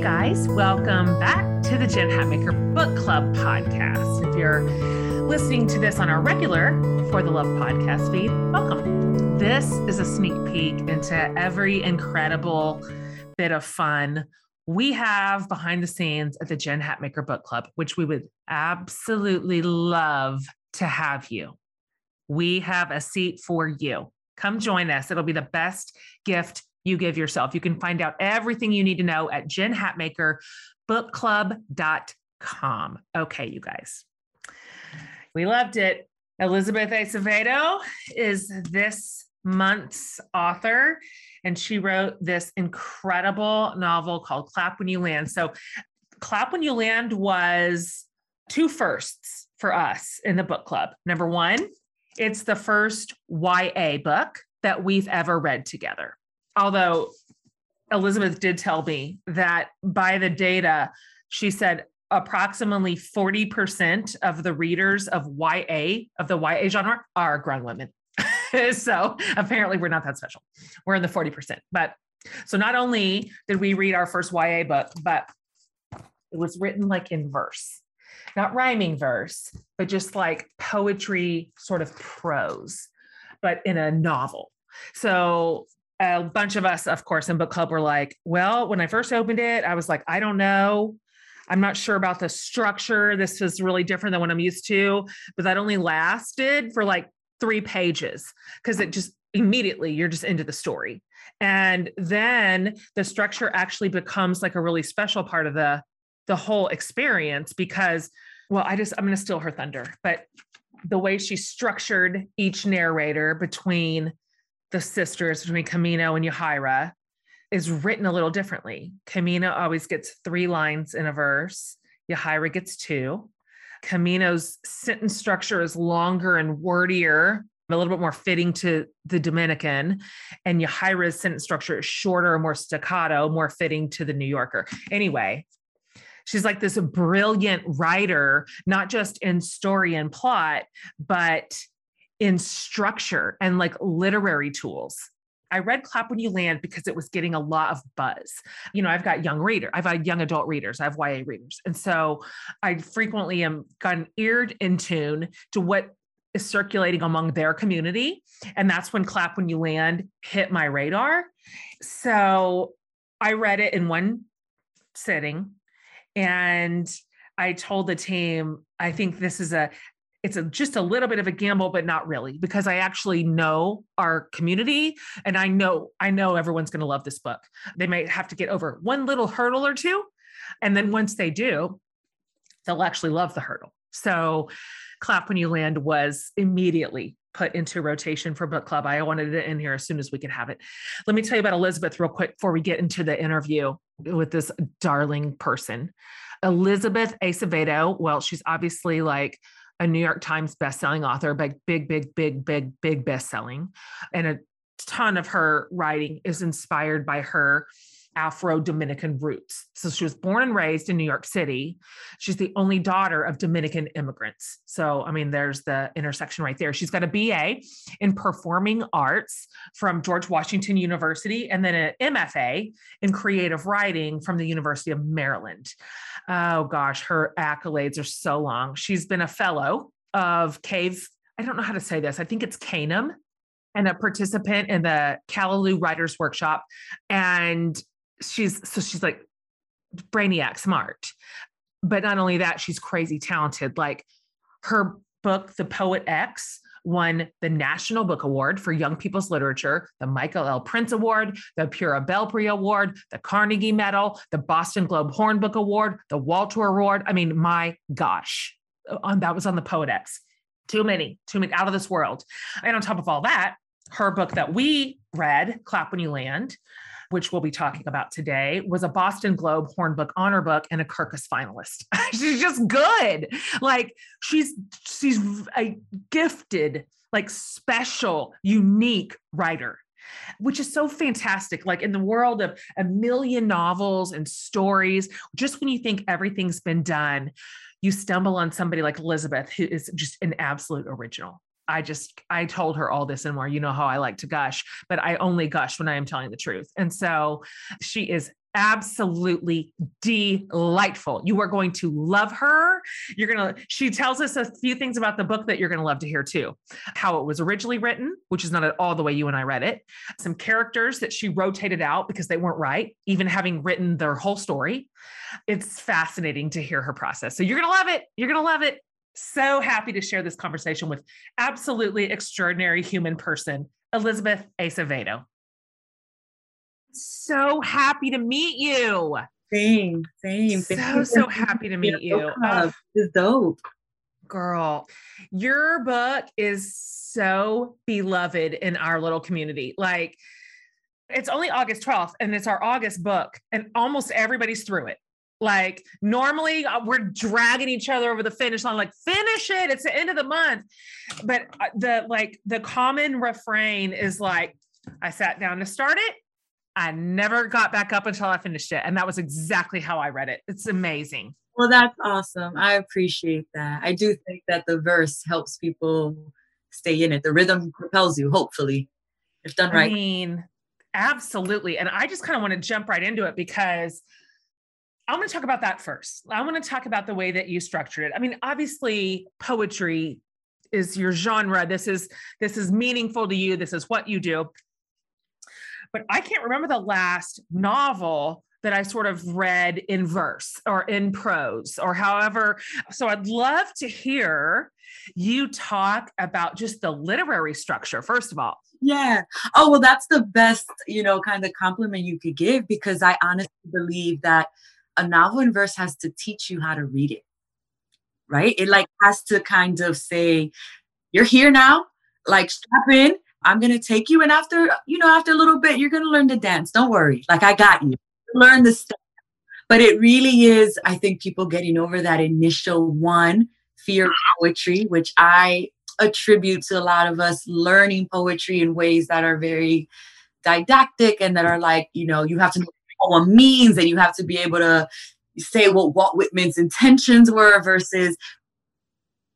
guys, welcome back to the Jen Hatmaker Book Club podcast. If you're listening to this on our regular For the Love podcast feed, welcome. This is a sneak peek into every incredible bit of fun we have behind the scenes at the Jen Hatmaker Book Club, which we would absolutely love to have you. We have a seat for you. Come join us. It'll be the best gift you give yourself. You can find out everything you need to know at jenhatmakerbookclub.com. Okay, you guys. We loved it. Elizabeth Acevedo is this month's author, and she wrote this incredible novel called Clap When You Land. So, Clap When You Land was two firsts for us in the book club. Number one, it's the first YA book that we've ever read together although Elizabeth did tell me that by the data, she said approximately 40% of the readers of YA, of the YA genre, are grown women. so apparently we're not that special. We're in the 40%. But so not only did we read our first YA book, but it was written like in verse, not rhyming verse, but just like poetry, sort of prose, but in a novel. So a bunch of us, of course, in book club were like, well, when I first opened it, I was like, I don't know. I'm not sure about the structure. This is really different than what I'm used to. But that only lasted for like three pages because it just immediately you're just into the story. And then the structure actually becomes like a really special part of the the whole experience because well, I just I'm going to steal her thunder, but the way she structured each narrator between the sisters between Camino and Yahaira is written a little differently. Camino always gets three lines in a verse, Yahaira gets two. Camino's sentence structure is longer and wordier, a little bit more fitting to the Dominican. And Yahaira's sentence structure is shorter, more staccato, more fitting to the New Yorker. Anyway, she's like this brilliant writer, not just in story and plot, but in structure and like literary tools. I read Clap When You Land because it was getting a lot of buzz. You know, I've got young reader, I've got young adult readers, I have YA readers. And so I frequently am gotten eared in tune to what is circulating among their community. And that's when Clap When You Land hit my radar. So I read it in one sitting and I told the team, I think this is a it's a, just a little bit of a gamble but not really because i actually know our community and i know i know everyone's going to love this book. They might have to get over one little hurdle or two and then once they do they'll actually love the hurdle. So clap when you land was immediately put into rotation for book club. I wanted it in here as soon as we could have it. Let me tell you about elizabeth real quick before we get into the interview with this darling person. Elizabeth acevedo well she's obviously like a New York Times bestselling author, but big, big, big, big, big bestselling. And a ton of her writing is inspired by her Afro Dominican roots. So she was born and raised in New York City. She's the only daughter of Dominican immigrants. So, I mean, there's the intersection right there. She's got a BA in performing arts from George Washington University and then an MFA in creative writing from the University of Maryland. Oh gosh, her accolades are so long. She's been a fellow of Cave. I don't know how to say this. I think it's CANEM and a participant in the Callaloo Writers Workshop. And she's so she's like brainiac smart. But not only that, she's crazy talented. Like her book, The Poet X, won the National Book Award for Young People's Literature, the Michael L. Printz Award, the Pura Belpre Award, the Carnegie Medal, the Boston Globe Horn Book Award, the Walter Award. I mean, my gosh, on that was on the Poet X. Too many, too many out of this world. And on top of all that, her book that we read, Clap When You Land, which we'll be talking about today, was a Boston Globe Horn Book Honor Book and a Kirkus finalist. she's just good. Like she's she's a gifted, like special, unique writer which is so fantastic. Like in the world of a million novels and stories, just when you think everything's been done, you stumble on somebody like Elizabeth, who is just an absolute original. I just, I told her all this and more. You know how I like to gush, but I only gush when I am telling the truth. And so she is absolutely delightful. You are going to love her. You're going to, she tells us a few things about the book that you're going to love to hear too. How it was originally written, which is not at all the way you and I read it. Some characters that she rotated out because they weren't right, even having written their whole story. It's fascinating to hear her process. So you're going to love it. You're going to love it. So happy to share this conversation with absolutely extraordinary human person, Elizabeth Acevedo so happy to meet you. Same, same. So, so happy to meet you. Oh, it's dope. Girl, your book is so beloved in our little community. Like, it's only August 12th and it's our August book, and almost everybody's through it. Like, normally uh, we're dragging each other over the finish line, like, finish it. It's the end of the month. But uh, the like, the common refrain is like, I sat down to start it I never got back up until I finished it. And that was exactly how I read it. It's amazing. Well, that's awesome. I appreciate that. I do think that the verse helps people stay in it. The rhythm propels you, hopefully, if done right. I mean, absolutely. And I just kind of want to jump right into it because I want to talk about that first. I want to talk about the way that you structured it. I mean, obviously, poetry is your genre. This is this is meaningful to you. This is what you do but I can't remember the last novel that I sort of read in verse or in prose or however. So I'd love to hear you talk about just the literary structure, first of all. Yeah. Oh, well, that's the best, you know, kind of compliment you could give because I honestly believe that a novel in verse has to teach you how to read it. Right? It like has to kind of say, you're here now, like strap in I'm gonna take you, and after you know, after a little bit, you're gonna learn to dance. Don't worry, like I got you. Learn the stuff. But it really is, I think, people getting over that initial one fear of poetry, which I attribute to a lot of us learning poetry in ways that are very didactic and that are like, you know, you have to know poem means and you have to be able to say what Walt Whitman's intentions were versus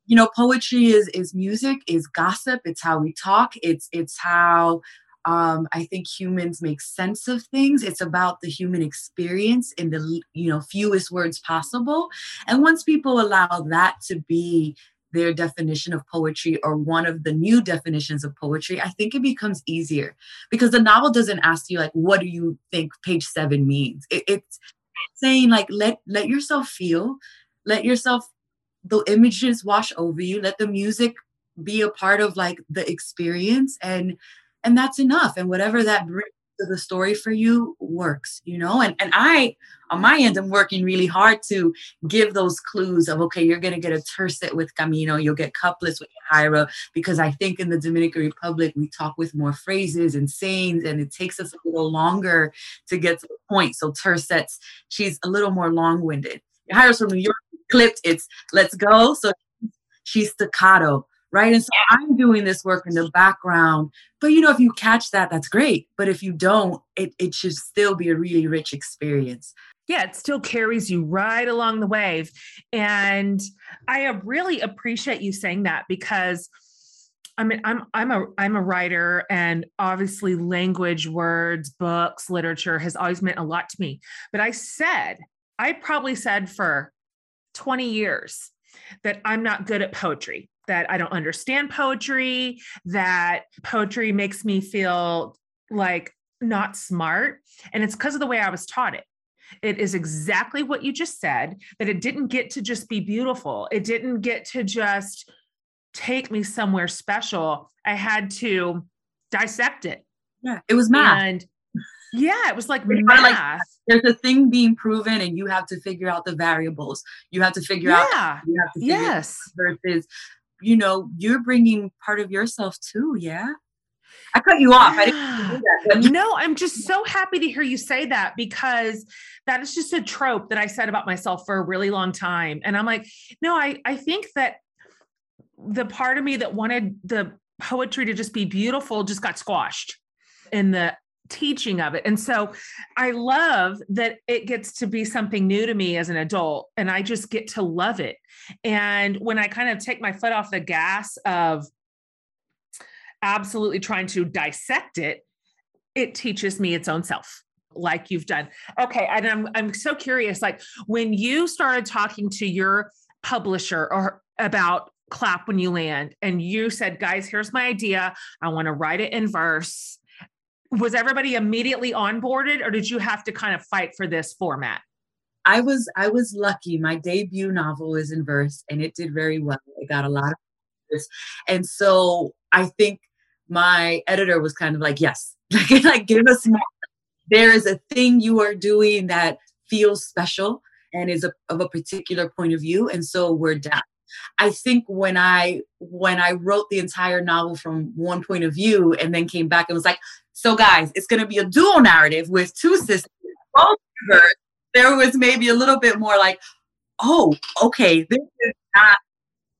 you know poetry is is music is gossip. It's how we talk. It's it's how um, i think humans make sense of things. It's about the human experience in the you know fewest words possible. And once people allow that to be their definition of poetry or one of the new definitions of poetry i think it becomes easier. Because the novel doesn't ask you like what do you think page seven means? It, it's saying like let let yourself feel let yourself the images wash over you let the music be a part of like the experience and and that's enough. And whatever that brings the story for you works you know? And and i on my end i'm working really hard to give those clues of okay you're to get a tercet with camino you'll get couplets with Yahaira because i think in the dominican republic we talk with more phrases and sayings and it takes us a little longer to get to the point. So tercets she's a little more long-winded. Yahaira's from new york clipped, it's let's go. So she's staccato, right? And so I'm doing this work in the background. But you know, if you catch that, that's great. But if you don't, it, it should still be a really rich experience. Yeah, it still carries you right along the wave. And I really appreciate you saying that because I mean, I'm I'm a I'm a writer, and obviously, language, words, books, literature has always meant a lot to me. But I said, I probably said for 20 years that I'm not good at poetry, that I don't understand poetry, that poetry makes me feel like not smart. And it's because of the way I was taught it. It is exactly what you just said that it didn't get to just be beautiful. It didn't get to just take me somewhere special. I had to dissect it. Yeah, it was math. And yeah, it was like math. Like, there's a thing being proven, and you have to figure out the variables. You have to figure yeah. out. You have to yes. versus, you know, you're bringing part of yourself too. Yeah. I cut you off. Yeah. no, I'm just so happy to hear you say that because that is just a trope that I said about myself for a really long time. And I'm like, no, I, I think that the part of me that wanted the poetry to just be beautiful just got squashed in the teaching of it. And so I love that it gets to be something new to me as an adult and I just get to love it. And when I kind of take my foot off the gas of absolutely trying to dissect it, it teaches me its own self. like you've done. Okay. And I'm I'm so curious, like when you started talking to your publisher or about clap when you land and you said, guys, here's my idea. I want to write it in verse. Was everybody immediately onboarded or did you have to kind of fight for this format? I was I was lucky. My debut novel is in verse and it did very well. It got a lot of. And so I think my editor was kind of like, yes, like give us more. There is a thing you are doing that feels special and is a, of a particular point of view. And so we're down. I think when I when I wrote the entire novel from one point of view and then came back and was like, so guys, it's gonna be a dual narrative with two sisters, both there was maybe a little bit more like, oh, okay, this is not,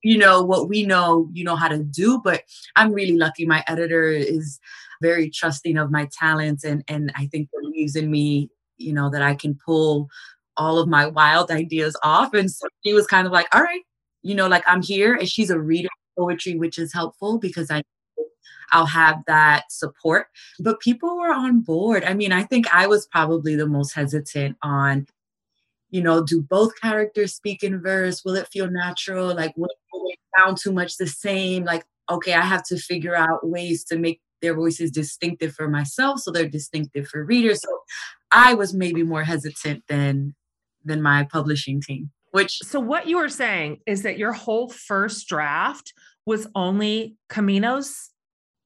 you know, what we know you know how to do. But I'm really lucky. My editor is very trusting of my talents and and I think believes in me, you know, that I can pull all of my wild ideas off. And so she was kind of like, all right, you know, like I'm here. And she's a reader of poetry, which is helpful because I I'll have that support. But people were on board. I mean, I think I was probably the most hesitant on, you know, do both characters speak in verse? Will it feel natural? Like, will it sound too much the same? Like, okay, I have to figure out ways to make their voices distinctive for myself so they're distinctive for readers. So I was maybe more hesitant than than my publishing team. Which so what you were saying is that your whole first draft was only Camino's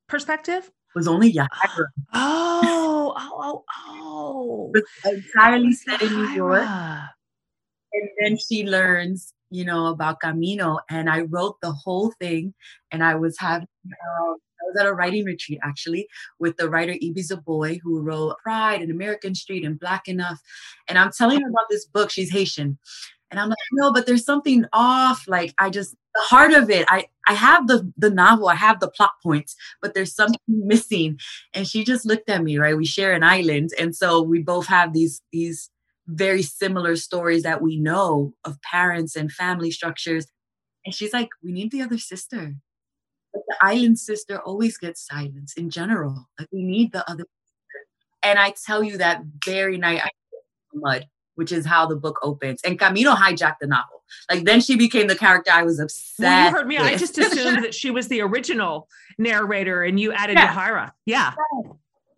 perspective? Was only Yahaira. Oh, oh, oh, oh. entirely set in New York. And then she learns, you know, about Camino. And I wrote the whole thing. And I was having, uh, I was at a writing retreat actually with the writer Ibi Zoboi, who wrote Pride and American Street and Black Enough. And I'm telling her about this book. She's Haitian. And I'm like, no, but there's something off. Like I just the heart of it. I I have the the novel, I have the plot points, but there's something missing. And she just looked at me, right? We share an island. And so we both have these these very similar stories that we know of parents and family structures. And she's like, we need the other sister. But the island sister always gets silence in general. Like we need the other sister. And I tell you that very night I mud which is how the book opens. And Camino hijacked the novel. Like then she became the character I was obsessed. Well, you heard me. With. I just assumed that she was the original narrator, and you added yeah. Yahaira. Yeah.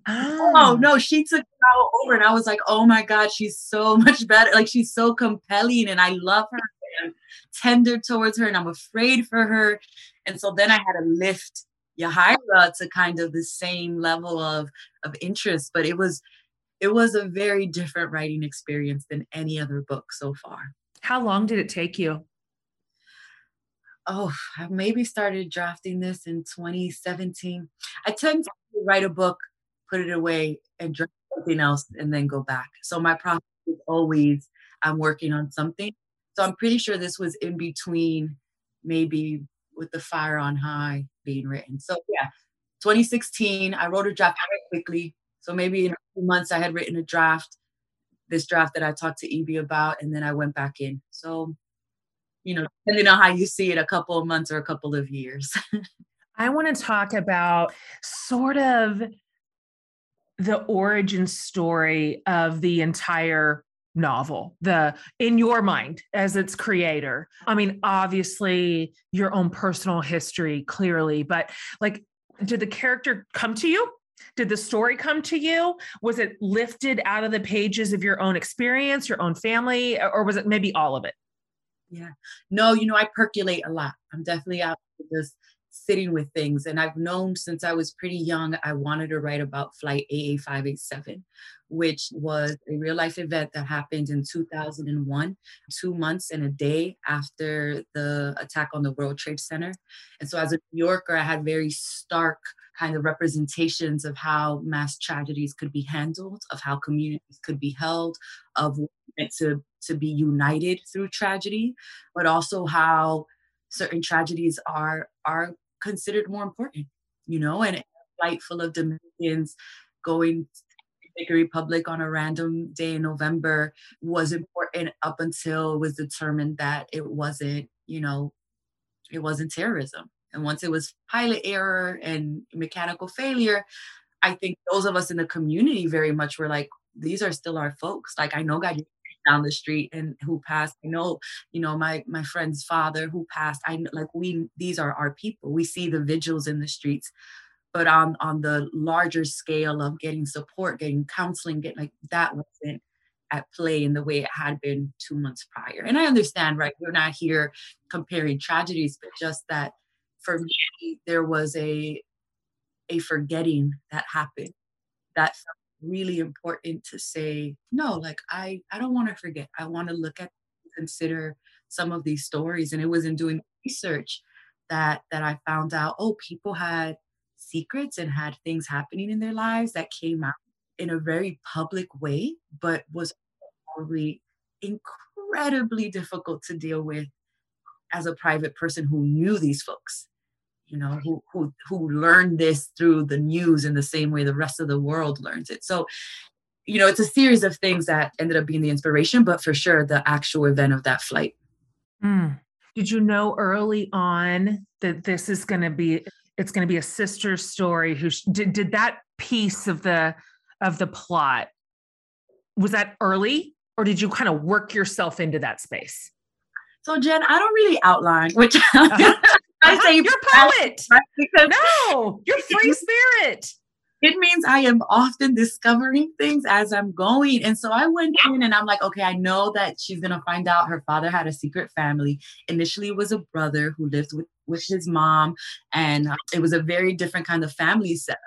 Oh. oh no, she took it all over, and I was like, oh my god, she's so much better. Like she's so compelling, and I love her. I'm tender towards her, and I'm afraid for her. And so then I had to lift Yahaira to kind of the same level of of interest, but it was it was a very different writing experience than any other book so far. How long did it take you? Oh, I maybe started drafting this in 2017. I tend to write a book, put it away, and draft something else, and then go back. So my process is always I'm working on something. So I'm pretty sure this was in between, maybe with the fire on high being written. So yeah, 2016, I wrote a draft very quickly, so maybe in a few months, I had written a draft, this draft that I talked to Ibi about, and then I went back in. So, you know, depending on how you see it, a couple of months or a couple of years. I want to talk about sort of the origin story of the entire novel the in your mind as its creator i mean obviously your own personal history clearly but like did the character come to you did the story come to you? Was it lifted out of the pages of your own experience, your own family, or was it maybe all of it? Yeah. No, you know, I percolate a lot. I'm definitely out just sitting with things. And I've known since I was pretty young, I wanted to write about Flight AA 587, which was a real life event that happened in 2001, two months and a day after the attack on the World Trade Center. And so, as a New Yorker, I had very stark kind of representations of how mass tragedies could be handled, of how communities could be held, of to to be united through tragedy, but also how certain tragedies are are considered more important, you know, and a flight full of Dominicans going to Dominican Republic on a random day in November was important up until it was determined that it wasn't, you know, it wasn't terrorism. And once it was pilot error and mechanical failure, I think those of us in the community very much were like, these are still our folks. Like I know God down the street and who passed. I know, you know, my my friend's father who passed. I like we these are our people. We see the vigils in the streets, but on on the larger scale of getting support, getting counseling, getting like that wasn't at play in the way it had been two months prior. And I understand, right? We're not here comparing tragedies, but just that for me, there was a a forgetting that happened that really important to say no like i i don't want to forget. I want to look at consider some of these stories. And it was in doing research that that i found out oh people had secrets and had things happening in their lives that came out in a very public way but was probably incredibly difficult to deal with as a private person who knew these folks you know who who who learned this through the news in the same way the rest of the world learns it so you know it's a series of things that ended up being the inspiration but for sure the actual event of that flight mm. did you know early on that this is going to be it's going to be a sister story who did, did that piece of the of the plot was that early or did you kind of work yourself into that space so Jen, I don't really outline, which uh-huh. I say you're poet. Because no, you're free spirit. It means I am often discovering things as I'm going. And so I went in and I'm like, okay, I know that she's going to find out her father had a secret family. Initially, it was a brother who lived with, with his mom, and uh, it was a very different kind of family setup.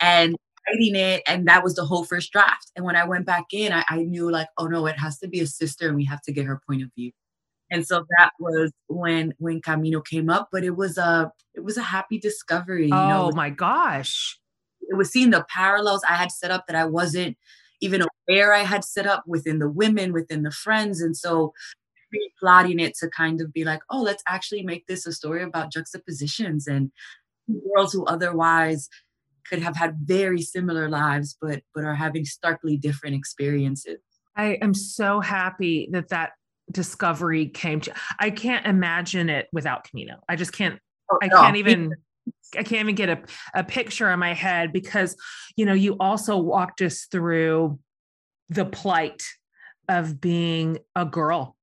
And writing it, and that was the whole first draft. And when I went back in, I, I knew, like, oh no, it has to be a sister, and we have to get her point of view and so that was when when Camino came up. But it was a it was a happy discovery. You oh know? my gosh! It was seeing the parallels I had set up that I wasn't even aware I had set up within the women, within the friends, and so plotting it to kind of be like, oh, let's actually make this a story about juxtapositions and girls who otherwise could have had very similar lives, but but are having starkly different experiences. I am so happy that that discovery came to i can't imagine it without camino. I just can't oh, i can't even i can't even get a, a picture in my head because you know you also walked us through the plight of being a girl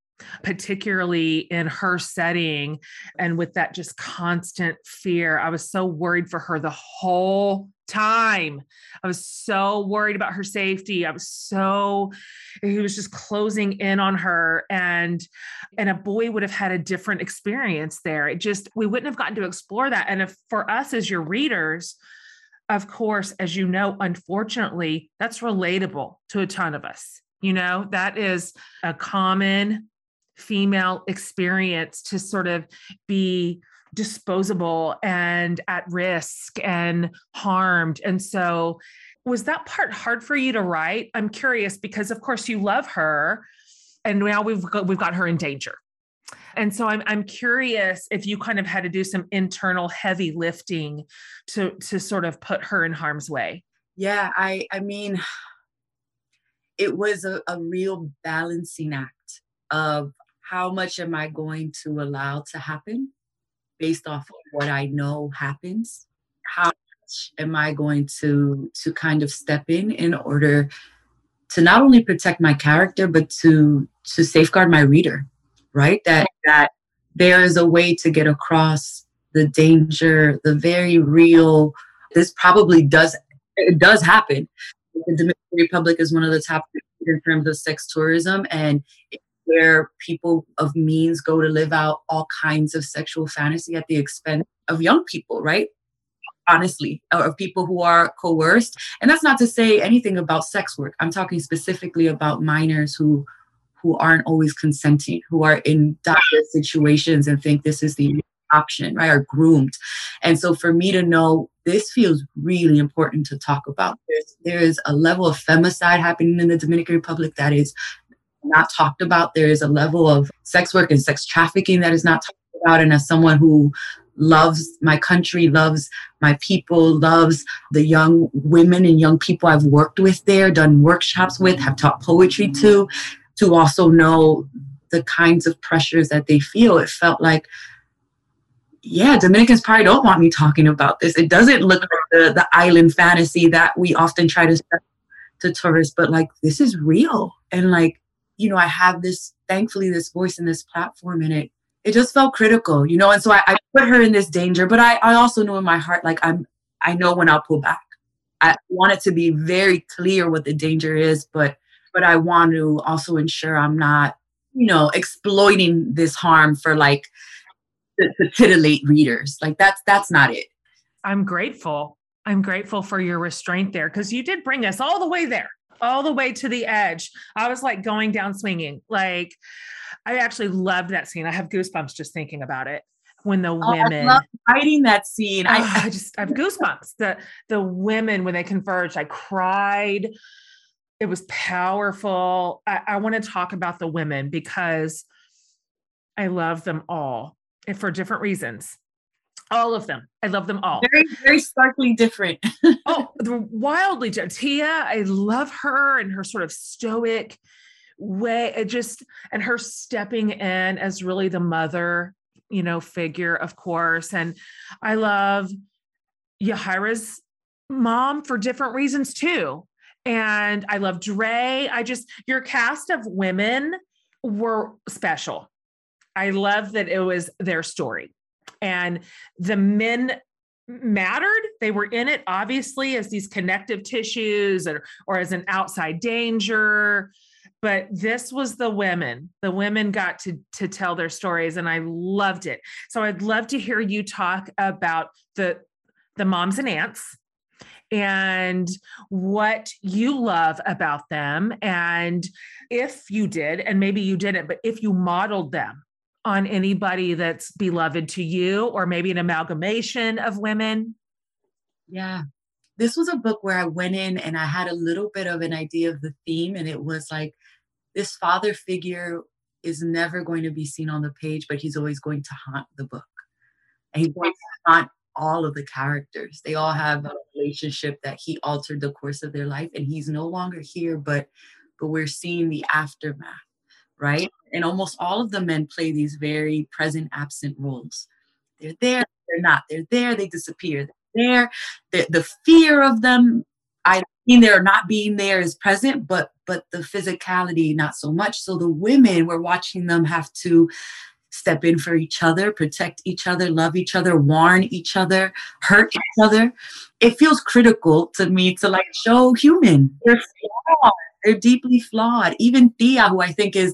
particularly in her setting and with that just constant fear. I was so worried for her the whole time. I was so worried about her safety. I was so he was just closing in on her and and a boy would have had a different experience there. It just we wouldn't have gotten to explore that and if for us as your readers of course as you know unfortunately that's relatable to a ton of us. You know, that is a common female experience to sort of be disposable and at risk and harmed. And so, was that part hard for you to write? I'm curious because, of course, you love her, and now we've got, we've got her in danger. And so I'm I'm curious if you kind of had to do some internal heavy lifting to to sort of put her in harm's way. Yeah, I I mean it was a, a real balancing act of how much am I going to allow to happen based off of what I know happens. How much am I going to to kind of step in in order to not only protect my character but to to safeguard my reader, right? That that there is a way to get across the danger, the very real. This probably does it does happen. The Dominican Republic is one of the top in terms of sex tourism, and where people of means go to live out all kinds of sexual fantasy at the expense of young people, right? Honestly, or people who are coerced. And that's not to say anything about sex work. I'm talking specifically about minors who who aren't always consenting, who are in dire situations and think this is the option, right? Are groomed. And so for me to know this feels really important to talk about. There's, there is a level of femicide happening in the Dominican Republic that is not talked about. There is a level of sex work and sex trafficking that is not talked about. And as someone who loves my country, loves my people, loves the young women and young people I've worked with there, done workshops with, have taught poetry to, to also know the kinds of pressures that they feel. It felt like yeah, Dominicans probably don't want me talking about this. It doesn't look like the, the island fantasy that we often try to sell to tourists, but like this is real. And like, you know, I have this, thankfully, this voice and this platform and it it just felt critical, you know. And so I, I put her in this danger, but I, I also knew in my heart, like I'm I know when I'll pull back. I want it to be very clear what the danger is, but but I want to also ensure I'm not, you know, exploiting this harm for like to, to titillate readers. Like that's that's not it. I'm grateful. I'm grateful for your restraint there because you did bring us all the way there, all the way to the edge. I was like going down swinging. Like I actually loved that scene. I have goosebumps just thinking about it when the oh, women I writing that scene. I, I just I have goosebumps. The the women when they converged, I cried. It was powerful. I, I want to talk about the women because I love them all for different reasons. All of them. I love them all. Very, very starkly different. oh, wildly different. Tia, I love her and her sort of stoic way. It just, and her stepping in as really the mother, you know, figure, of course. And I love Yahaira's mom for different reasons too. And I love Dre. I just, your cast of women were special. I love that it was their story. And the men mattered. They were in it, obviously, as these connective tissues or, or as an outside danger. But this was the women. The women got to, to tell their stories, and I loved it. So I'd love to hear you talk about the, the moms and aunts and what you love about them. And if you did, and maybe you didn't, but if you modeled them on anybody that's beloved to you or maybe an amalgamation of women? Yeah. This was a book where I went in and I had a little bit of an idea of the theme, and it was like this father figure is never going to be seen on the page, but he's always going to haunt the book. And he's going to haunt all of the characters. They all have a relationship that he altered the course of their life, and he's no longer here, but but we're seeing the aftermath right? And almost all of the men play these very present absent roles. They're there, they're not. They're there, they disappear. They're there. The, the fear of them, I mean, they're not being there is present, but but the physicality not so much. So the women, we're watching them have to step in for each other, protect each other, love each other, warn each other, hurt each other. It feels critical to me to like show human. They're flawed. They're deeply flawed. Even Tia, who I think is,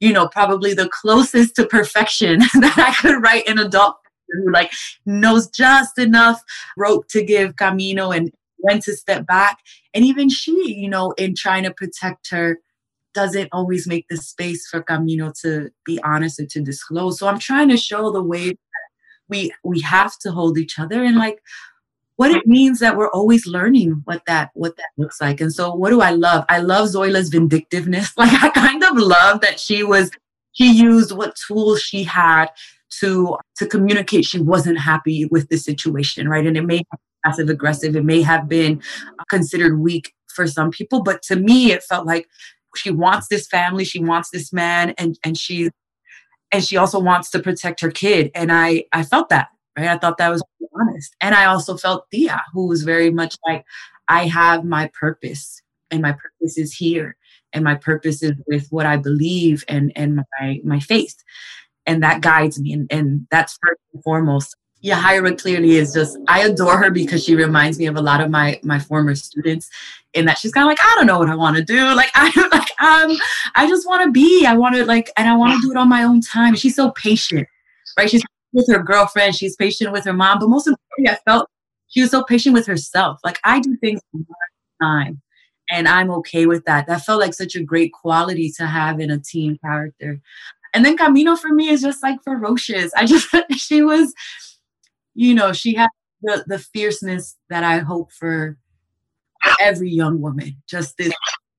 you know, probably the closest to perfection that I could write an adult who like knows just enough rope to give Camino and when to step back. And even she, you know, in trying to protect her, doesn't always make the space for Camino to be honest or to disclose. So I'm trying to show the way we we have to hold each other and like what it means that we're always learning what that what that looks like. And so what do I love? I love Zoila's vindictiveness. Like I kind of love that she was she used what tools she had to to communicate she wasn't happy with the situation, right? And it may have been passive aggressive, it may have been uh, considered weak for some people, but to me it felt like she wants this family, she wants this man, and and she and she also wants to protect her kid. And I I felt that right? I thought that was honest. And I also felt Tia, who was very much like, I have my purpose, and my purpose is here, and my purpose is with what I believe and and my my faith, and that guides me, and and that's first and foremost. Yahaira clearly is just I adore her because she reminds me of a lot of my my former students in that she's kind of like I don't know what I want to do like I like um I just want to be I want to like and I want to do it on my own time she's so patient right she's with her girlfriend, she's patient with her mom, but most importantly, I felt she was so patient with herself. Like I do things one time and I'm okay with that. That felt like such a great quality to have in a teen character. And then Camino for me is just like ferocious. I just she was, you know, she had the the fierceness that I hope for every young woman. Just this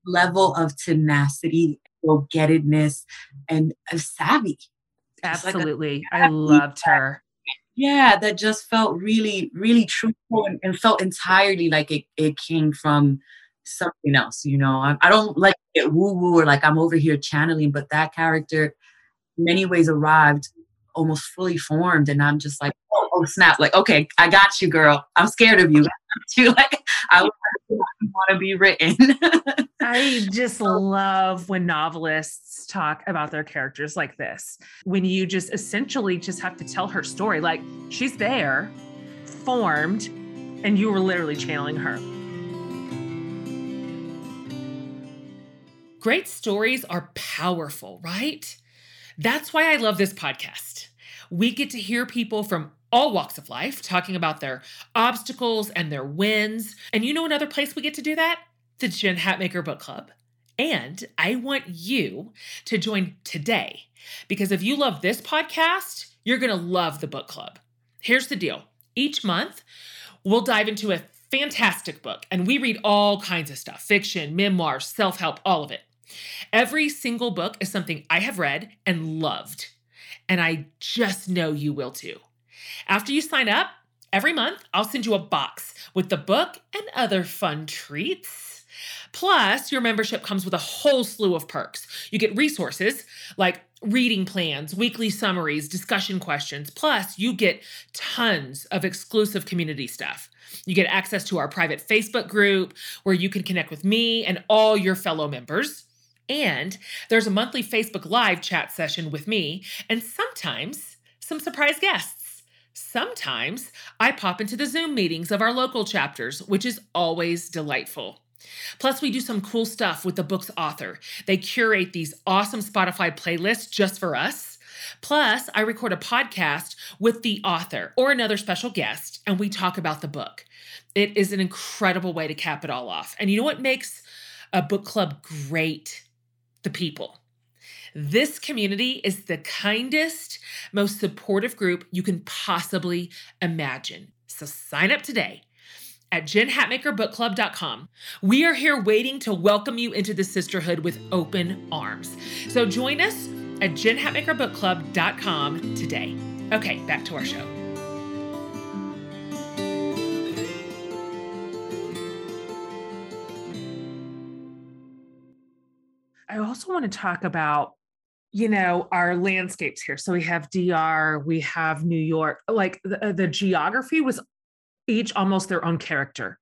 level of tenacity, go-gettedness, and of savvy. Absolutely. Like I loved her. Yeah, that just felt really, really truthful and, and, felt entirely like it, it came from something else, you know. I, I don't like it woo woo or like I'm over here channeling, but that character many ways arrived almost fully formed and i'm just like oh, oh snap like okay i got you girl i'm scared of you you like i want to be written i just love when novelists talk about their characters like this when you just essentially just have to tell her story like she's there formed and you were literally channeling her Great stories are powerful, right? That's why I love this podcast. We get to hear people from all walks of life talking about their obstacles and their wins. And you know another place we get to do that? The Jen Hatmaker Book Club. And I want you to join today because if you love this podcast, you're going to love the book club. Here's the deal each month, we'll dive into a fantastic book and we read all kinds of stuff fiction, memoirs, self help, all of it. Every single book is something I have read and loved, and I just know you will too. After you sign up, every month I'll send you a box with the book and other fun treats. Plus, your membership comes with a whole slew of perks. You get resources like reading plans, weekly summaries, discussion questions. Plus, you get tons of exclusive community stuff. You get access to our private Facebook group where you can connect with me and all your fellow members. And there's a monthly Facebook Live chat session with me, and sometimes some surprise guests. Sometimes I pop into the Zoom meetings of our local chapters, which is always delightful. Plus, we do some cool stuff with the book's author. They curate these awesome Spotify playlists just for us. Plus, I record a podcast with the author or another special guest, and we talk about the book. It is an incredible way to cap it all off. And you know what makes a book club great? the people. This community is the kindest, most supportive group you can possibly imagine. So sign up today at jenhatmakerbookclub.com. We are here waiting to welcome you into the sisterhood with open arms. So join us at jenhatmakerbookclub.com today. Okay, back to our show. I also want to talk about you know our landscapes here. So we have dr we have new york like the, uh, the geography was each almost their own character.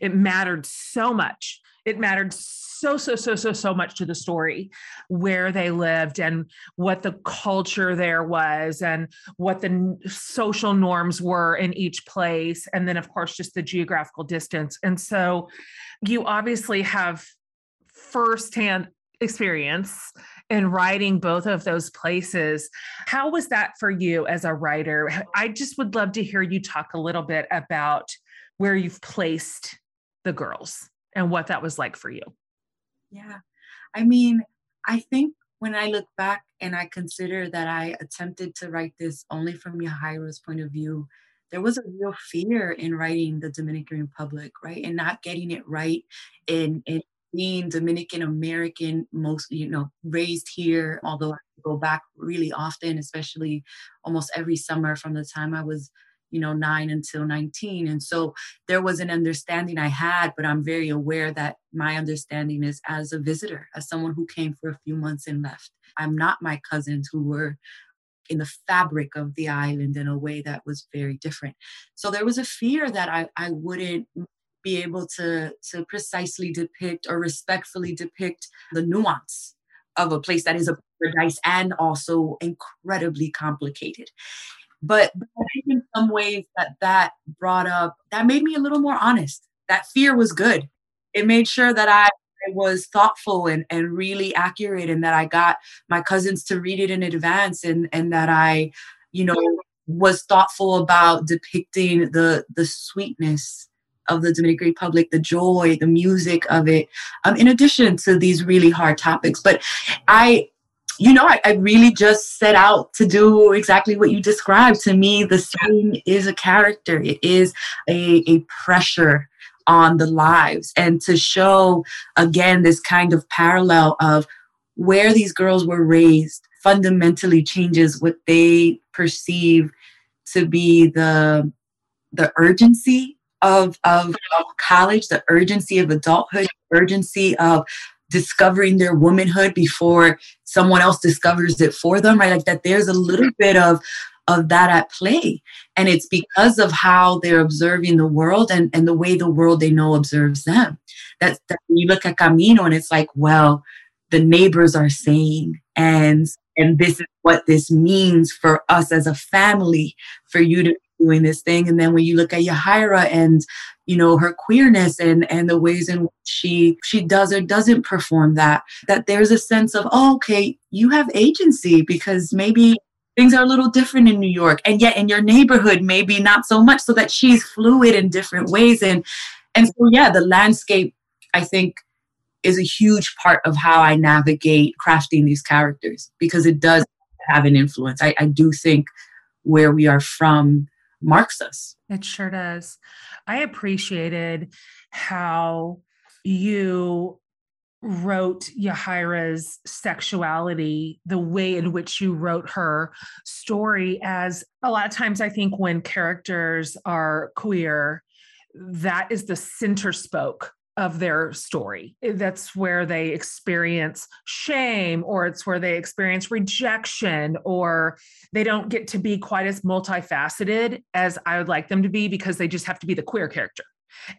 It mattered so much. It mattered so so so so so much to the story where they lived and what the culture there was and what the social norms were in each place. And then of course just the geographical distance. And so you obviously have firsthand experience in writing both of those places. How was that for you as a writer? I just would love to hear you talk a little bit about where you've placed the girls and what that was like for you. Yeah. I mean, I think when I look back and I consider that I attempted to write this only from Yahaira's point of view, there was a real fear in writing the Dominican Republic, right? And not getting it right in, in being Dominican American, most, you know, raised here, although I go back really often, especially almost every summer from the time I was, you know, nine until 19. And so there was an understanding I had, but I'm very aware that my understanding is as a visitor, as someone who came for a few months and left. I'm not my cousins who were in the fabric of the island in a way that was very different. So there was a fear that I, I wouldn't be able to to precisely depict or respectfully depict the nuance of a place that is a paradise and also incredibly complicated. But, I think in some ways that that brought up that made me a little more honest. That fear was good. It made sure that i was thoughtful and, and really accurate and that i got my cousins to read it in advance and and that i you know was thoughtful about depicting the the sweetness of the Dominican Republic, the joy, the music of it, um, in addition to these really hard topics. But I, you know, I, I, really just set out to do exactly what you described. To me, the setting is a character, it is a, a pressure on the lives, and to show again this kind of parallel of where these girls were raised fundamentally changes what they perceive to be the the urgency of, of, of college, the urgency of adulthood, urgency of discovering their womanhood before someone else discovers it for them, right? Like that there's a little bit of of that at play. And it's because of how they're observing the world and, and the way the world they know observes them. That's that you look at Camino and it's like, well, the neighbors are saying, and and this is what this means for us as a family, for you to doing this thing. And then when you look at Yahaira and you know her queerness and and the ways in which she she does or doesn't perform that that there's a sense of oh, okay you have agency because maybe things are a little different in New York. And yet in your neighborhood maybe not so much so that she's fluid in different ways. And and so yeah the landscape I think is a huge part of how I navigate crafting these characters because it does have an influence. I, I do think where we are from marks us. It sure does. I appreciated how you wrote Yahaira's sexuality, the way in which you wrote her story, as a lot of times I think when characters are queer, that is the center spoke of their story. That's where they experience shame, or it's where they experience rejection, or they don't get to be quite as multifaceted as I would like them to be because they just have to be the queer character.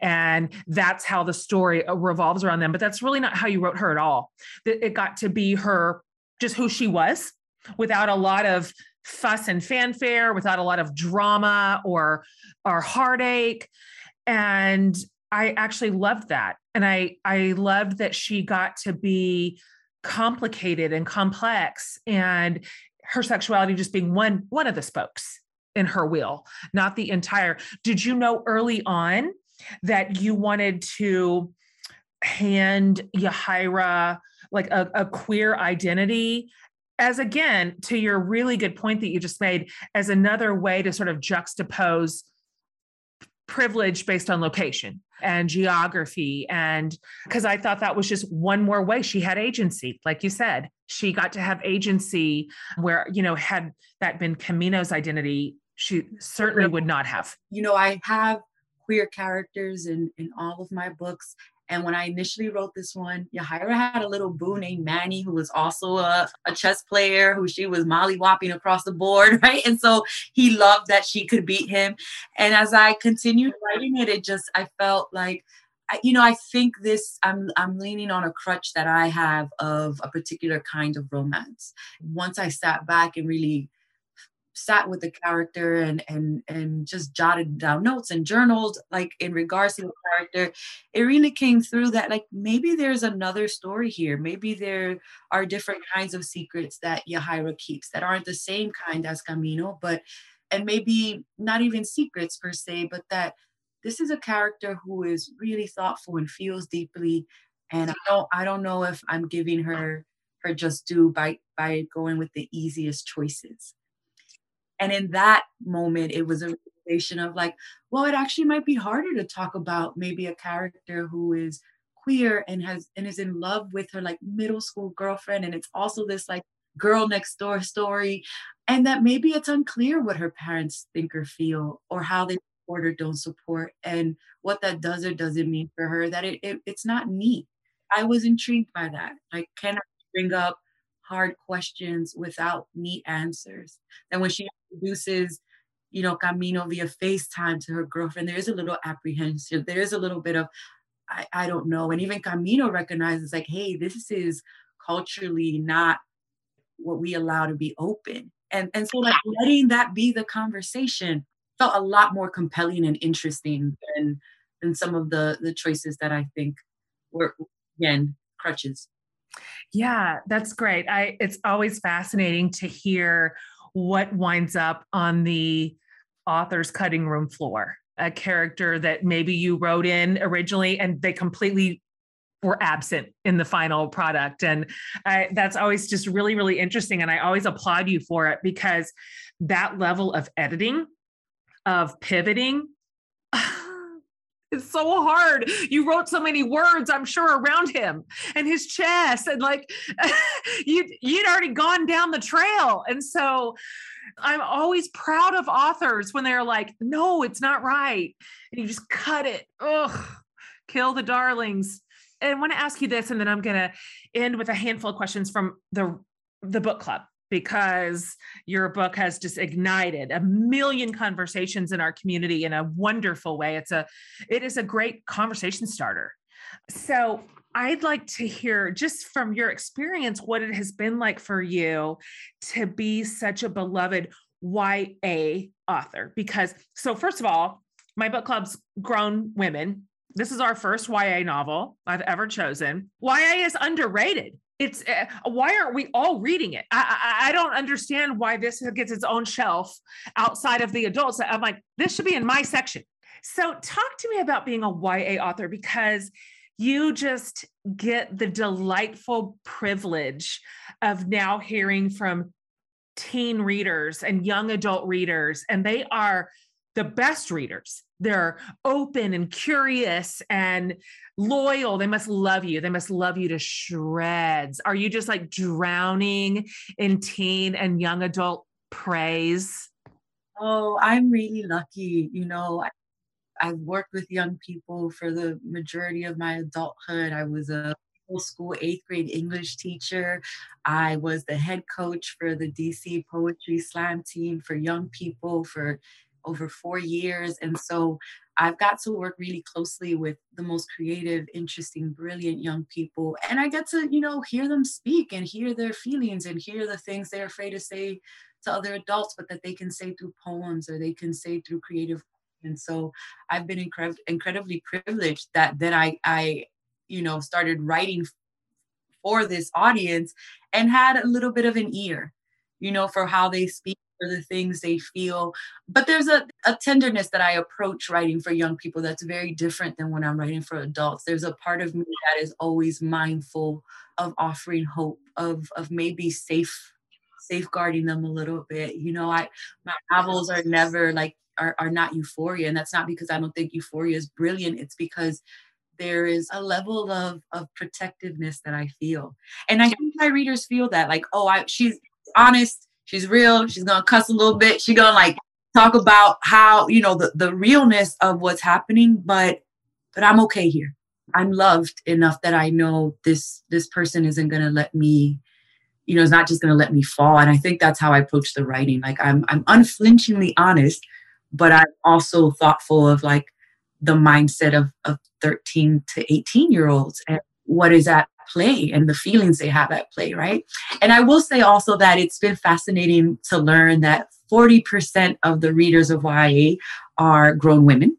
And that's how the story uh, revolves around them. But that's really not how you wrote her at all. It got to be her just who she was without a lot of fuss and fanfare without a lot of drama or or heartache. And i actually loved that. And i i loved that she got to be complicated and complex and her sexuality just being one one of the spokes in her wheel not the entire. Did you know early on that you wanted to hand Yahaira like a, a queer identity? As again to your really good point that you just made as another way to sort of juxtapose privilege based on location and geography. And because i thought that was just one more way. She had agency like you said. She got to have agency where you know had that been camino's identity she certainly would not have. You know i have queer characters in, in all of my books. And when I initially wrote this one, Yahaira had a little boo named Manny, who was also a, a chess player, who she was molly mollywopping across the board, right? And so he loved that she could beat him. And as I continued writing it, it just, I felt like, I, you know, I think this, I'm, I'm leaning on a crutch that I have of a particular kind of romance. Once I sat back and really sat with the character and and and just jotted down notes and journaled like in regards to the character it really came through that like maybe there's another story here. Maybe there are different kinds of secrets that Yahaira keeps that aren't the same kind as Camino but and maybe not even secrets per se but that this is a character who is really thoughtful and feels deeply and I don't I don't know if I'm giving her her just due by by going with the easiest choices and in that moment, it was a realization of like, well, it actually might be harder to talk about maybe a character who is queer and has and is in love with her like middle school girlfriend. And it's also this like girl next door story. And that maybe it's unclear what her parents think or feel or how they support or don't support and what that does or doesn't mean for her, that it, it it's not neat. I was intrigued by that. I bring up hard questions without neat answers? And when she introduces, you know, Camino via FaceTime to her girlfriend, there is a little apprehension. There is a little bit of, I, I don't know. And even Camino recognizes, like, hey, this is culturally not what we allow to be open. And, and so, like, letting that be the conversation felt a lot more compelling and interesting than, than some of the, the choices that I think were, again, crutches. Yeah, that's great. I it's always fascinating to hear what winds up on the author's cutting room floor. A character that maybe you wrote in originally and they completely were absent in the final product. And I, that's always just really, really interesting. And I always applaud you for it because that level of editing, of pivoting, oh, it's so hard. You wrote so many words, I'm sure, around him and his chess, and like you you'd already gone down the trail. And so I'm always proud of authors when they're like, no, it's not right. And you just cut it. Ugh, kill the darlings. And I want to ask you this, and then I'm going to end with a handful of questions from the the book club because your book has just ignited a million conversations in our community in a wonderful way. It's a it is a great conversation starter. So I'd like to hear just from your experience what it has been like for you to be such a beloved YA author. Because, so first of all, my book club's grown women. This is our first YA novel I've ever chosen. YA is underrated. It's uh, why aren't we all reading it? I, I, I don't understand why this gets its own shelf outside of the adults. I'm like, this should be in my section. So, talk to me about being a YA author because you just get the delightful privilege of now hearing from teen readers and young adult readers, and they are the best readers. They're open and curious and loyal. They must love you. They must love you to shreds. Are you just like drowning in teen and young adult praise? Oh, I'm really lucky. You know, I've worked with young people for the majority of my adulthood. I was a school eighth grade English teacher. I was the head coach for the DC Poetry Slam team for young people for over four years. And so I've got to work really closely with the most creative, interesting, brilliant young people. And I get to, you know, hear them speak and hear their feelings and hear the things they're afraid to say to other adults, but that they can say through poems or they can say through creative and so I've been incre- incredibly privileged that then I, I, you know, started writing for this audience and had a little bit of an ear, you know, for how they speak, for the things they feel. But there's a, a tenderness that I approach writing for young people that's very different than when I'm writing for adults. There's a part of me that is always mindful of offering hope, of of maybe safe safeguarding them a little bit. You know, I my novels are never like are, are not euphoria. And that's not because I don't think euphoria is brilliant. It's because there is a level of of protectiveness that I feel. And I think my readers feel that like, oh, I she's honest, she's real, she's gonna cuss a little bit, she's gonna like talk about how, you know, the, the realness of what's happening, but but I'm okay here. I'm loved enough that I know this this person isn't gonna let me you know, is not just to let me fall. And I think that's how I approach the writing. Like I'm, I'm unflinchingly honest, but I'm also thoughtful of like the mindset of, of 13 to 18 year olds and what is at play and the feelings they have at play, right? And I will say also that it's been fascinating to learn that 40% of the readers of YA are grown women,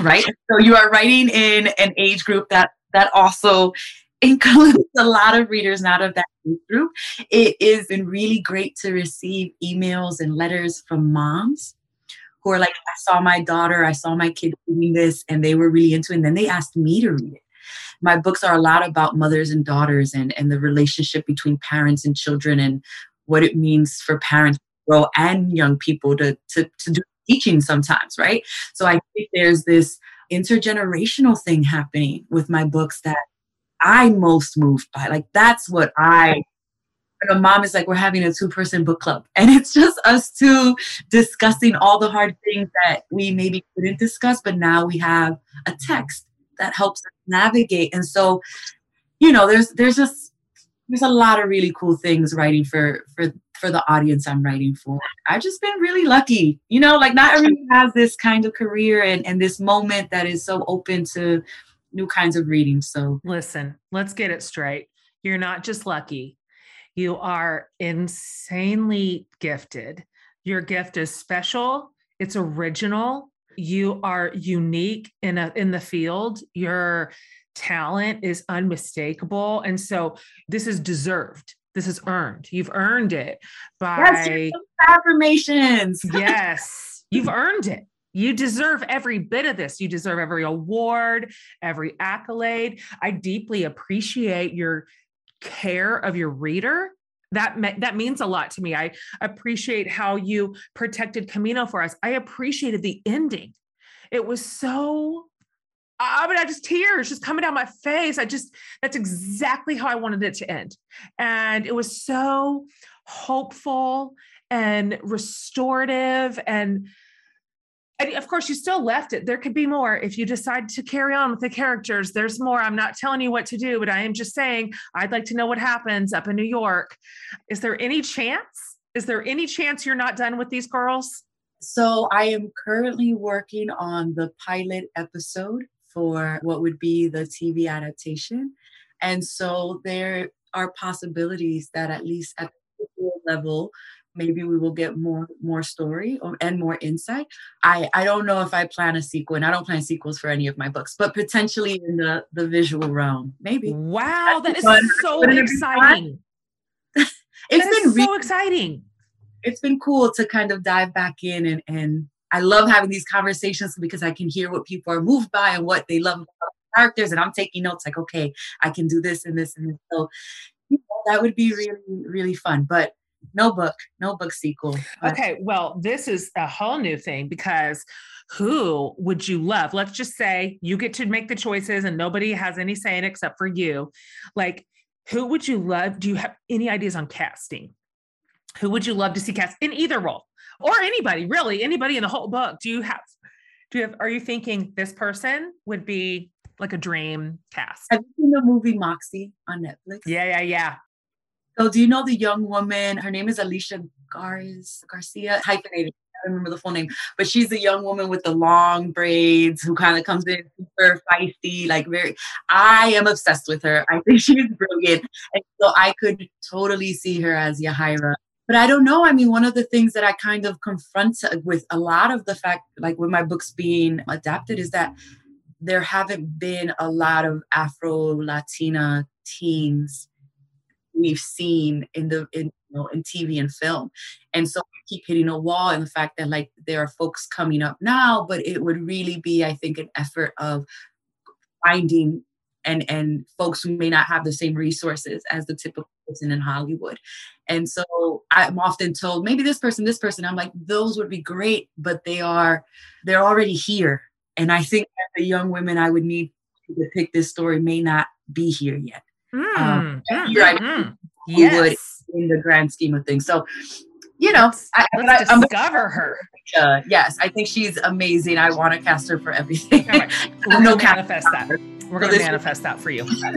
right? So you are writing in an age group that that also includes a lot of readers not of that age group. It has been really great to receive emails and letters from moms who are like, I saw my daughter, I saw my kid reading this, and they were really into it. And then they asked me to read it. My books are a lot about mothers and daughters and, and the relationship between parents and children and what it means for parents grow and young people to, to, to do teaching sometimes, right? So I think there's this intergenerational thing happening with my books that I'm most moved by. Like that's what I a mom is like, we're having a two person book club. And it's just us two discussing all the hard things that we maybe couldn't discuss, but now we have a text that helps navigate. And so, you know, there's there's just there's a lot of really cool things writing for for for the audience I'm writing for. I've just been really lucky. You know, like not everyone has this kind of career and, and this moment that is so open to new kinds of reading. So listen, let's get it straight. You're not just lucky you are insanely gifted. Your gift is special, it's original. You are unique in a, in the field. Your talent is unmistakable and so this is deserved. This is earned. You've earned it by affirmations. yes, you've earned it. You deserve every bit of this. You deserve every award, every accolade. I deeply appreciate your care of your reader that me- that means a lot to me i appreciate how you protected camino for us i appreciated the ending it was so I mean, I just tears just coming down my face. I just, that's exactly how I wanted it to end. And it was so hopeful and restorative. And and of course you still left it. There could be more. If you decide to carry on with the characters there's more. I'm not telling you what to do but i am just saying i'd like to know what happens up in new york. Is there any chance? Is there any chance you're not done with these girls? So i am currently working on the pilot episode for what would be the tv adaptation. And so there are possibilities that at least at the level maybe we will get more more story or, and more insight. I i don't know if i plan a sequel and i don't plan sequels for any of my books but potentially in the the visual realm maybe. Wow that is so exciting. It's been so exciting. It's been cool to kind of dive back in and and i love having these conversations because i can hear what people are moved by and what they love about characters and i'm taking notes like okay i can do this and this and this. So you know, that would be really really fun but no book, no book sequel. Okay, well, this is a whole new thing because who would you love? Let's just say you get to make the choices and nobody has any say in except for you. Like, who would you love? Do you have any ideas on casting? Who would you love to see cast in either role or anybody, really, anybody in the whole book? Do you have, do you have, are you thinking this person would be like a dream cast? Have you seen the movie Moxie on Netflix? Yeah, yeah, yeah. So do you know the young woman? Her name is Alicia Garz, Garcia, hyphenated. I remember the full name, but she's a young woman with the long braids who kind of comes in super feisty, like very. I am obsessed with her. I think she's brilliant, and so I could totally see her as Yahaira. But I don't know. I mean, one of the things that I kind of confront with a lot of the fact, like with my books being adapted, is that there haven't been a lot of Afro Latina teens we've seen in the in you know in TV and film. And so I keep hitting a wall in the fact that like there are folks coming up now, but it would really be, I think, an effort of finding and and folks who may not have the same resources as the typical person in Hollywood. And so I'm often told maybe this person, this person. I'm like, those would be great, but they are they're already here. And I think that the young women I would need to depict this story may not be here yet. Mm, um, mm, right, mm, yes. would in the grand scheme of things. So, you know, let's, I, let's I, discover her. Uh, yes, I think she's amazing. I want to cast her for everything. Right. We're no gonna manifest that. We're going to manifest that for you.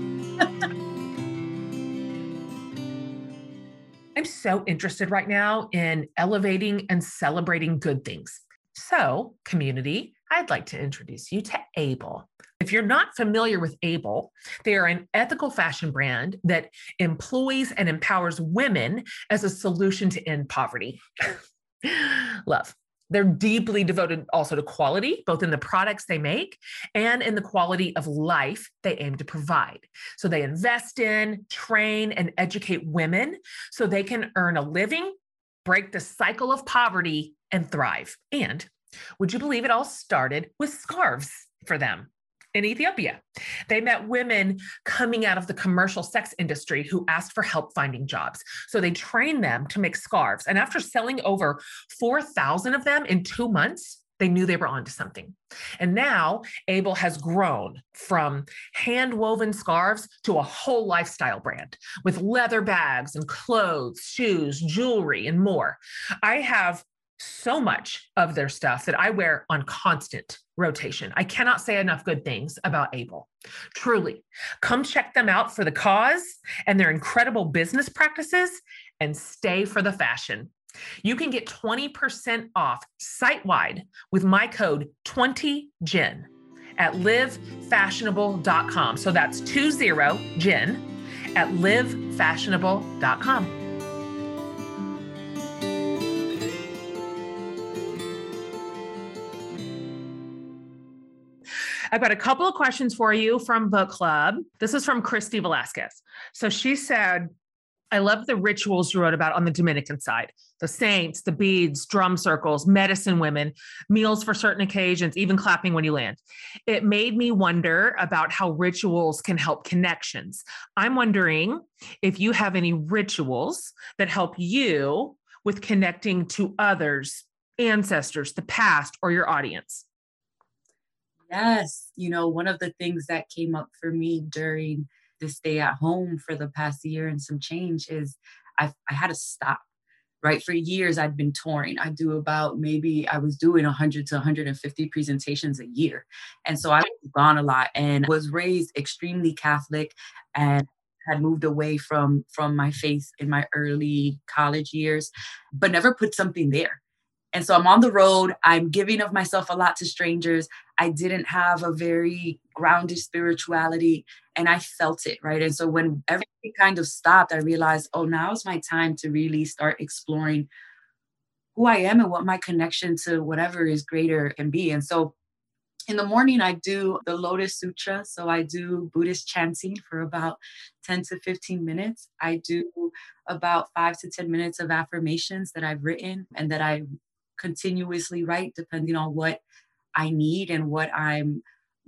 I'm so interested right now in elevating and celebrating good things. So, community, I'd like to introduce you to Able. If you're not familiar with Able, they are an ethical fashion brand that employs and empowers women as a solution to end poverty. Love. They're deeply devoted also to quality, both in the products they make and in the quality of life they aim to provide. So they invest in, train, and educate women so they can earn a living, break the cycle of poverty, and thrive. And would you believe it all started with scarves for them? In Ethiopia. They met women coming out of the commercial sex industry who asked for help finding jobs. So they trained them to make scarves. And after selling over 4,000 of them in two months, they knew they were onto something. And now Able has grown from hand woven scarves to a whole lifestyle brand with leather bags and clothes, shoes, jewelry, and more. I have so much of their stuff that I wear on constant rotation. I cannot say enough good things about Able. Truly, come check them out for the cause and their incredible business practices and stay for the fashion. You can get 20% off site wide with my code 20GEN at livefashionable.com. So that's 20GEN at livefashionable.com. I've got a couple of questions for you from Book Club. This is from Christy Velasquez. So she said, I love the rituals you wrote about on the Dominican side the saints, the beads, drum circles, medicine women, meals for certain occasions, even clapping when you land. It made me wonder about how rituals can help connections. I'm wondering if you have any rituals that help you with connecting to others, ancestors, the past, or your audience. Yes. You know, one of the things that came up for me during the stay at home for the past year and some change is I, I had to stop. right? For years, I'd been touring. I do about maybe I was doing 100 to 150 presentations a year. And so I was gone a lot and was raised extremely Catholic and had moved away from from my faith in my early college years but never put something there and so I'm on the road. I'm giving of myself a lot to strangers. I didn't have a very grounded spirituality and I felt it, right? And so when everything kind of stopped, I realized, oh, now is my time to really start exploring who I am and what my connection to whatever is greater can be. And so in the morning, I do the Lotus Sutra. So I do Buddhist chanting for about 10 to 15 minutes. I do about five to 10 minutes of affirmations that I've written and that I continuously write depending on what I need and what I'm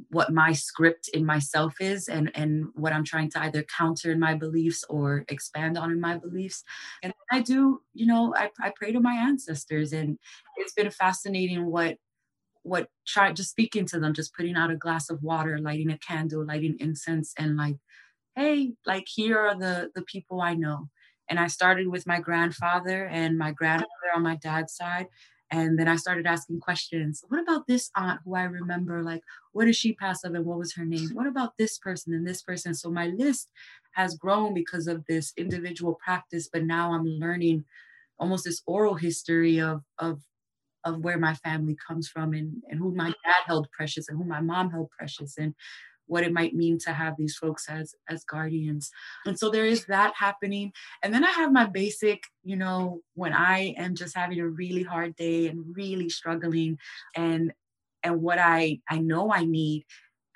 what my script in myself is and and what I'm trying to either counter in my beliefs or expand on in my beliefs. And I do, you know, I, I pray to my ancestors and it's been fascinating what what try just speaking to them, just putting out a glass of water, lighting a candle, lighting incense and like, hey, like here are the the people I know. And I started with my grandfather and my grandmother on my dad's side and then I started asking questions. What about this aunt who I remember? Like, what did she pass of and what was her name? What about this person and this person? So my list has grown because of this individual practice, but now I'm learning almost this oral history of of of where my family comes from and, and who my dad held precious and who my mom held precious and what it might mean to have these folks as as guardians and so there is that happening and then i have my basic you know when i am just having a really hard day and really struggling and and what i i know i need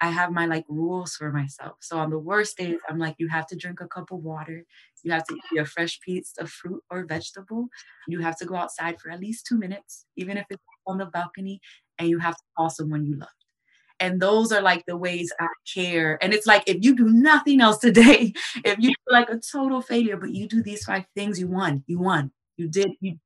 I have my like rules for myself. So on the worst days, I'm like, you have to drink a cup of water. You have to eat a fresh piece of fruit or vegetable. You have to go outside for at least two minutes, even if it's on the balcony, and you have to call someone you love. And those are like the ways I care. And it's like if you do nothing else today, if you feel like a total failure, but you do these five things, you won. You won. You did. You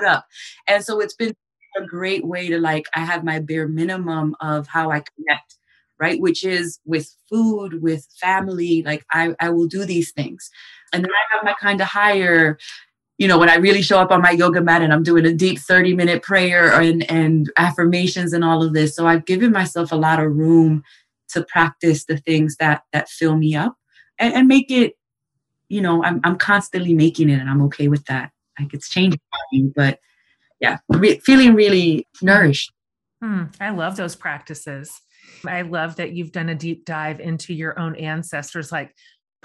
showed up. And so it's been a great way to like I have my bare minimum of how I connect, right? Which is with food, with family. Like I, I will do these things. And then I have my kind of higher you know, when I really show up on my yoga mat and I'm doing a deep 30 minute prayer and, and affirmations and all of this. So I've given myself a lot of room to practice the things that that fill me up and, and make it, you know, I'm I'm constantly making it and I'm okay with that. Like it's changing, but yeah, re- feeling really nourished. Hmm, I love those practices. I love that you've done a deep dive into your own ancestors. Like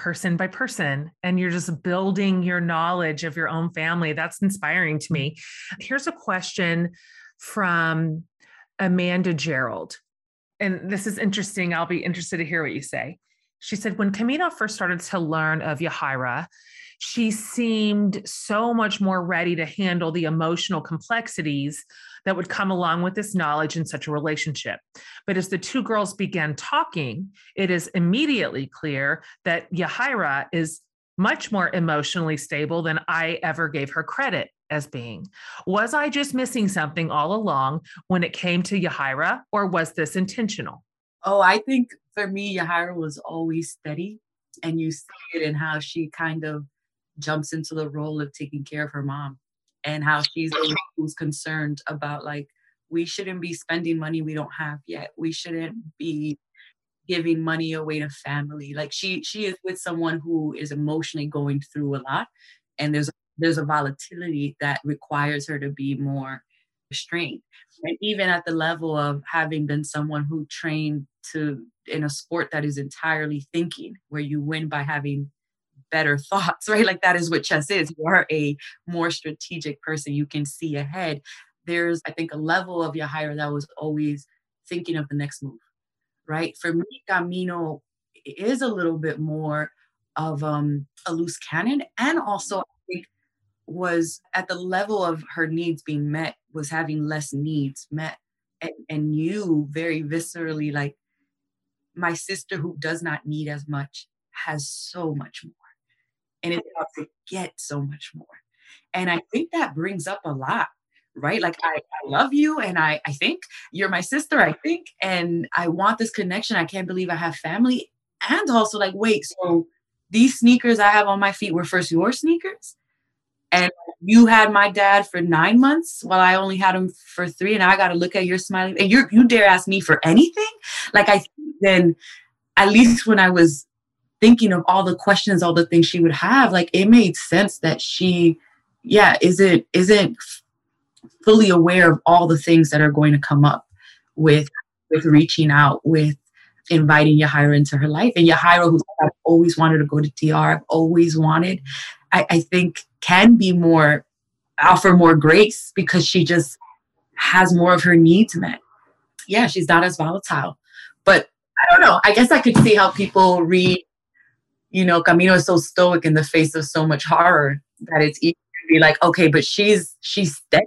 person by person and you're just building your knowledge of your own family. That's inspiring to me. Here's a question from Amanda Gerald. And this is interesting. I'll be interested to hear what you say. She said, when Camino first started to learn of Yahaira, she seemed so much more ready to handle the emotional complexities that would come along with this knowledge in such a relationship. But as the two girls began talking, it is immediately clear that Yahaira is much more emotionally stable than I ever gave her credit as being. Was I just missing something all along when it came to Yahaira, or was this intentional? Oh, I think for me, Yahaira was always steady. And you see it in how she kind of jumps into the role of taking care of her mom and how she's who's concerned about like we shouldn't be spending money we don't have yet. We shouldn't be giving money away to family. Like she she is with someone who is emotionally going through a lot and there's there's a volatility that requires her to be more restrained. And even at the level of having been someone who trained to in a sport that is entirely thinking where you win by having better thoughts, right? Like that is what chess is. You are a more strategic person. You can see ahead. There's, I think, a level of Yahaira that was always thinking of the next move, right? For me, Camino is a little bit more of um, a loose cannon, and also I think was at the level of her needs being met, was having less needs met, and, and knew very viscerally like my sister who does not need as much has so much more and it's about to get so much more. And I think that brings up a lot, right? Like I, I love you and I, I think you're my sister, I think, and I want this connection. I can't believe I have family. And also like, wait, so these sneakers I have on my feet were first your sneakers? And you had my dad for nine months while I only had him for three, and I got to look at your smiling. And you you dare ask me for anything? Like I then, at least when I was thinking of all the questions, all the things she would have, like it made sense that she, yeah, isn't isn't fully aware of all the things that are going to come up with with reaching out with inviting Yahaira into her life. And Yahaira, who I've always wanted to go to DR, I've always wanted, I, I think can be more, offer more grace because she just has more of her needs met. Yeah, she's not as volatile. But I don't know. I guess I could see how people read, you know, Camino is so stoic in the face of so much horror that it's easy to be like, okay, but she's she's steady.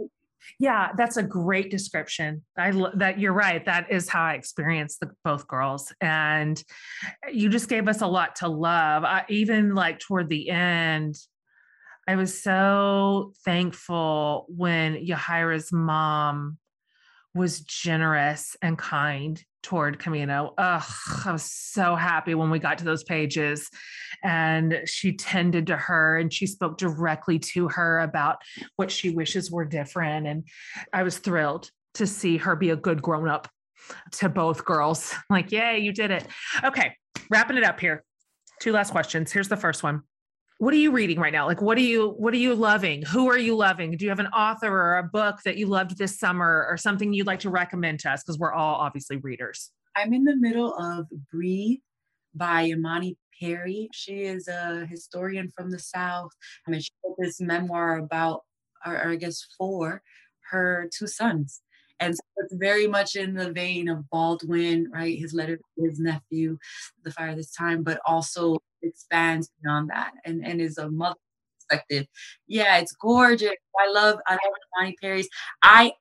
Yeah, that's a great description. I that you're right. That is how I experienced the both girls, and you just gave us a lot to love. I, even like toward the end, I was so thankful when Yahaira's mom was generous and kind toward Camino. Ugh, I was so happy when we got to those pages and she tended to her and she spoke directly to her about what she wishes were different. And I was thrilled to see her be a good grown up to both girls. Like, yay, you did it. Okay, wrapping it up here. Two last questions. Here's the first one what are you reading right now? Like what are you what are you loving? Who are you loving? Do you have an author or a book that you loved this summer or something you'd like to recommend to us? Because we're all obviously readers. I'm in the middle of breathe by imani perry. She is a historian from the south. I mean, she wrote this memoir about or, or i guess for her two sons. And so it's very much in the vein of Baldwin, right? His letter to his nephew, The Fire This Time, but also expands beyond that and, and is a mother perspective. Yeah, it's gorgeous. I love I love Imani Perry's. I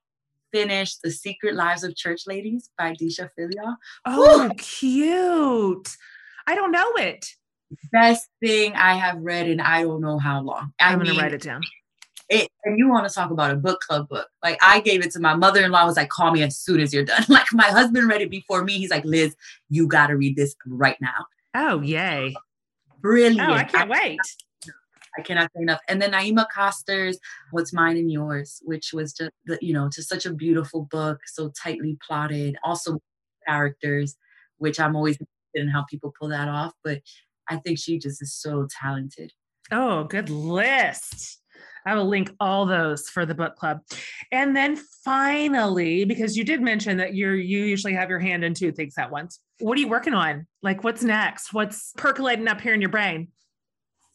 finished The Secret Lives of Church Ladies by Deesha Philyaw. Oh, Woo! cute. I don't know it. Best thing I have read in I don't know how long. I am gonna write it down. It, and you want to talk about a book club book. Like I gave it to my mother-in-law was like, call me as soon as you're done. Like my husband read it before me. He's like, Liz, you gotta read this right now. Oh, yay brilliant. Oh, I can't wait. I cannot say enough. And then Naima Coster's What's Mine and Yours, which was just, the, you know, just such a beautiful book, so tightly plotted. Also, characters, which I'm always interested in how people pull that off. But I think she just is so talented. Oh, good list. I will link all those for the book club. And then finally, because you did mention that you're you usually have your hand in two things at once. What are you working on? Like what's next? What's percolating up here in your brain?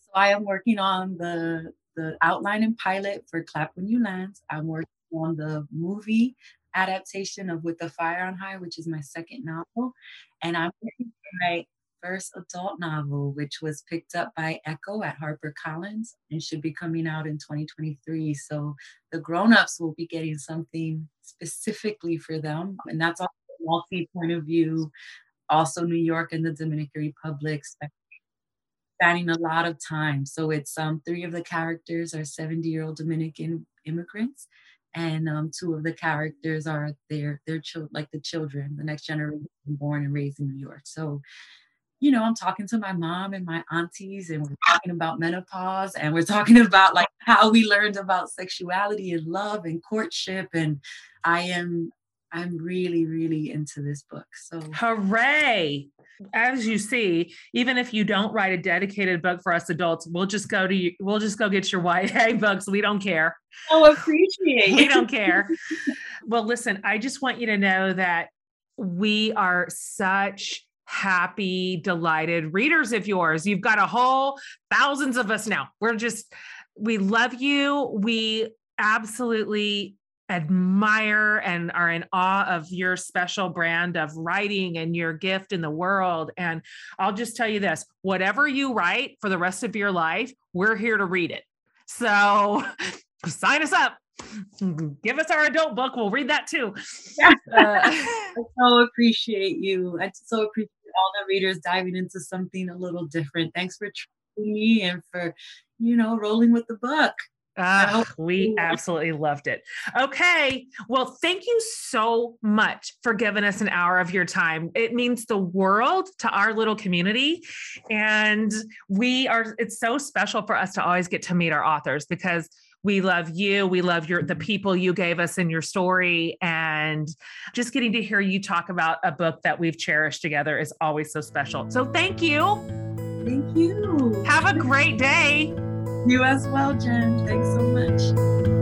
So I am working on the the outline and pilot for Clap When You Land. I'm working on the movie adaptation of With the Fire on High, which is my second novel. And I'm working to write first adult novel, which was picked up by Ecco at HarperCollins and should be coming out in 2023. So the grown-ups will be getting something specifically for them. And that's also a multi point of view, also New York and the Dominican Republic, spanning a lot of time. So it's um, three of the characters are 70-year-old Dominican immigrants. And um, two of the characters are their their children, like the children, the next generation born and raised in New York. So you know, I'm talking to my mom and my aunties, and we're talking about menopause, and we're talking about like how we learned about sexuality and love and courtship. And I am, I'm really, really into this book. So, hooray! As you see, even if you don't write a dedicated book for us adults, we'll just go to you. We'll just go get your YA books. We don't care. Oh, appreciate. we don't care. well, listen, I just want you to know that we are such happy, delighted readers of yours. You've got a whole thousands of us now. We're just, we love you. We absolutely admire and are in awe of your special brand of writing and your gift in the world. And I'll just tell you this whatever you write for the rest of your life, we're here to read it. So sign us up. Give us our adult book. We'll read that too. Yeah. Uh, I so appreciate you. I so appreciate all the readers diving into something a little different. Thanks for trusting me and for, you know, rolling with the book. Uh, we absolutely loved it. Okay. Well, thank you so much for giving us an hour of your time. It means the world to our little community. And we are, it's so special for us to always get to meet our authors because we love you. We love your the mm-hmm. people you gave us in your story. And just getting to hear you talk about a book that we've cherished together is always so special. So thank you. Thank you. Have a great day. You as well, Jen. Thanks so much.